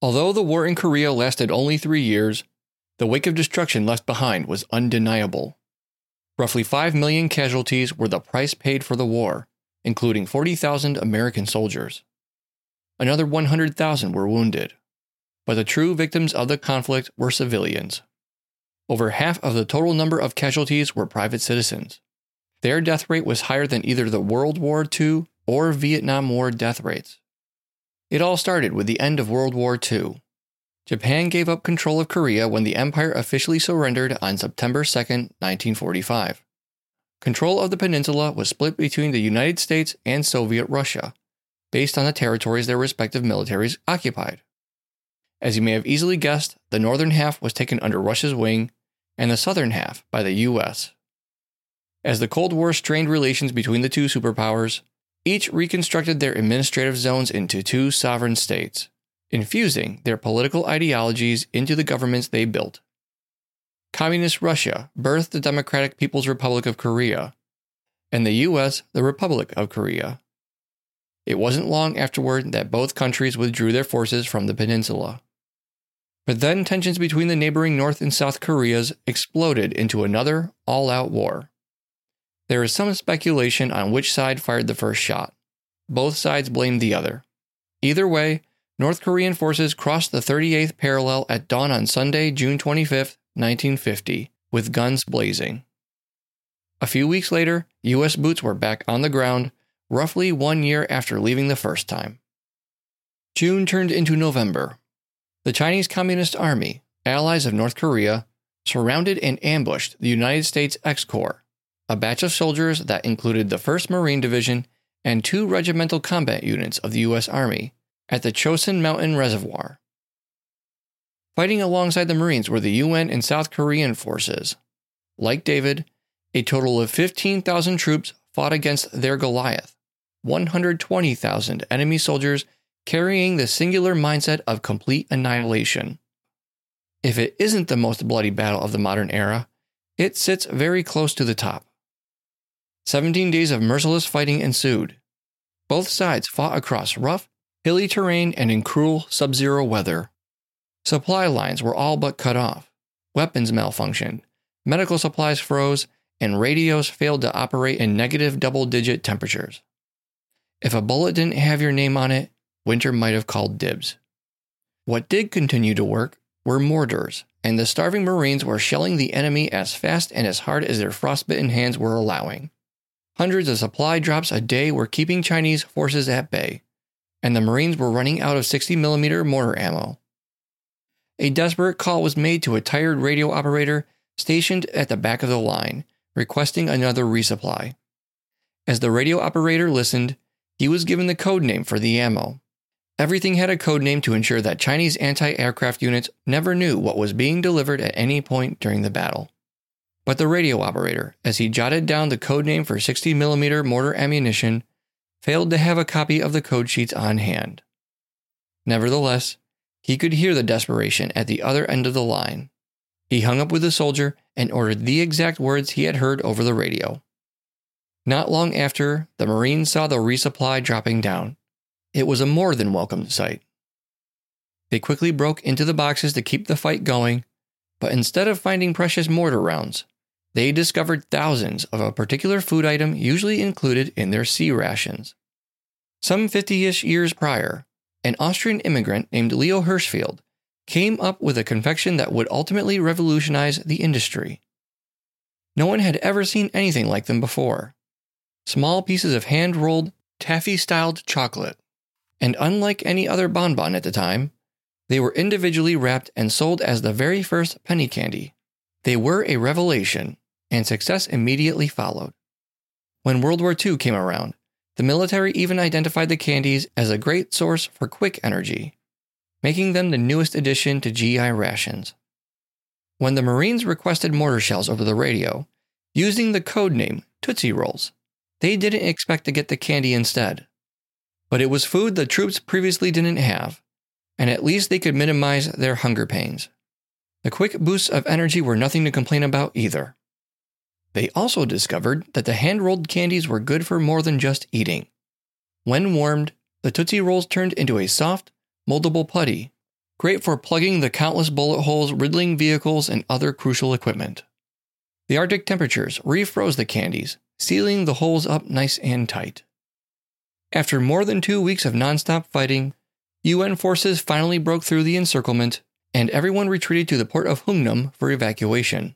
Although the war in Korea lasted only three years, the wake of destruction left behind was undeniable. Roughly 5 million casualties were the price paid for the war, including 40,000 American soldiers. Another 100,000 were wounded, but the true victims of the conflict were civilians. Over half of the total number of casualties were private citizens. Their death rate was higher than either the World War II or Vietnam War death rates. It all started with the end of World War II. Japan gave up control of Korea when the empire officially surrendered on September 2, 1945. Control of the peninsula was split between the United States and Soviet Russia, based on the territories their respective militaries occupied. As you may have easily guessed, the northern half was taken under Russia's wing, and the southern half by the US. As the Cold War strained relations between the two superpowers, each reconstructed their administrative zones into two sovereign states, infusing their political ideologies into the governments they built. Communist Russia birthed the Democratic People's Republic of Korea, and the US the Republic of Korea. It wasn't long afterward that both countries withdrew their forces from the peninsula. But then tensions between the neighboring North and South Koreas exploded into another all out war. There is some speculation on which side fired the first shot. Both sides blamed the other. Either way, North Korean forces crossed the 38th parallel at dawn on Sunday, June 25, 1950, with guns blazing. A few weeks later, U.S. boots were back on the ground, roughly one year after leaving the first time. June turned into November. The Chinese Communist Army, allies of North Korea, surrounded and ambushed the United States X Corps a batch of soldiers that included the 1st Marine Division and two regimental combat units of the U.S. Army at the Chosin Mountain Reservoir. Fighting alongside the Marines were the UN and South Korean forces. Like David, a total of 15,000 troops fought against their Goliath, 120,000 enemy soldiers carrying the singular mindset of complete annihilation. If it isn't the most bloody battle of the modern era, it sits very close to the top. 17 days of merciless fighting ensued. Both sides fought across rough, hilly terrain and in cruel sub zero weather. Supply lines were all but cut off, weapons malfunctioned, medical supplies froze, and radios failed to operate in negative double digit temperatures. If a bullet didn't have your name on it, winter might have called dibs. What did continue to work were mortars, and the starving Marines were shelling the enemy as fast and as hard as their frostbitten hands were allowing. Hundreds of supply drops a day were keeping Chinese forces at bay, and the Marines were running out of 60mm mortar ammo. A desperate call was made to a tired radio operator stationed at the back of the line, requesting another resupply. As the radio operator listened, he was given the code name for the ammo. Everything had a code name to ensure that Chinese anti aircraft units never knew what was being delivered at any point during the battle. But the radio operator, as he jotted down the code name for 60mm mortar ammunition, failed to have a copy of the code sheets on hand. Nevertheless, he could hear the desperation at the other end of the line. He hung up with the soldier and ordered the exact words he had heard over the radio. Not long after, the Marines saw the resupply dropping down. It was a more than welcome sight. They quickly broke into the boxes to keep the fight going, but instead of finding precious mortar rounds, they discovered thousands of a particular food item usually included in their C rations. Some 50 ish years prior, an Austrian immigrant named Leo Hirschfeld came up with a confection that would ultimately revolutionize the industry. No one had ever seen anything like them before. Small pieces of hand rolled, taffy styled chocolate. And unlike any other bonbon at the time, they were individually wrapped and sold as the very first penny candy They were a revelation, and success immediately followed. When World War II came around, the military even identified the candies as a great source for quick energy, making them the newest addition to GI rations. When the Marines requested mortar shells over the radio, using the code name Tootsie Rolls, they didn't expect to get the candy instead. But it was food the troops previously didn't have, and at least they could minimize their hunger pains. The quick boosts of energy were nothing to complain about either. They also discovered that the hand rolled candies were good for more than just eating. When warmed, the Tootsie Rolls turned into a soft, moldable putty, great for plugging the countless bullet holes riddling vehicles and other crucial equipment. The Arctic temperatures refroze the candies, sealing the holes up nice and tight. After more than two weeks of nonstop fighting, UN forces finally broke through the encirclement, and everyone retreated to the port of Hungnam for evacuation.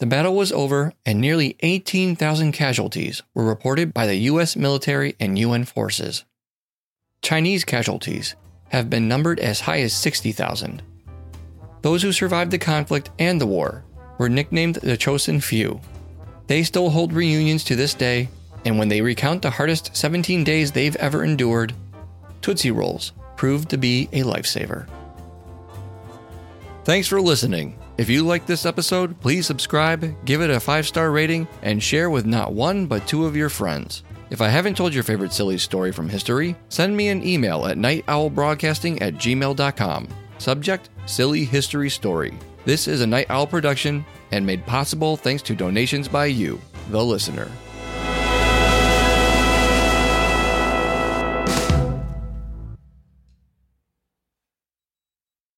The battle was over, and nearly 18,000 casualties were reported by the US military and UN forces. Chinese casualties have been numbered as high as 60,000. Those who survived the conflict and the war were nicknamed the Chosin Few. They still hold reunions to this day, and when they recount the hardest 17 days they've ever endured, Tootsie Rolls proved to be a lifesaver. Thanks for listening. If you liked this episode, please subscribe, give it a five star rating, and share with not one but two of your friends. If I haven't told your favorite silly story from history, send me an email at nightowlbroadcasting at gmail.com. Subject Silly History Story. This is a Night Owl production and made possible thanks to donations by you, the listener.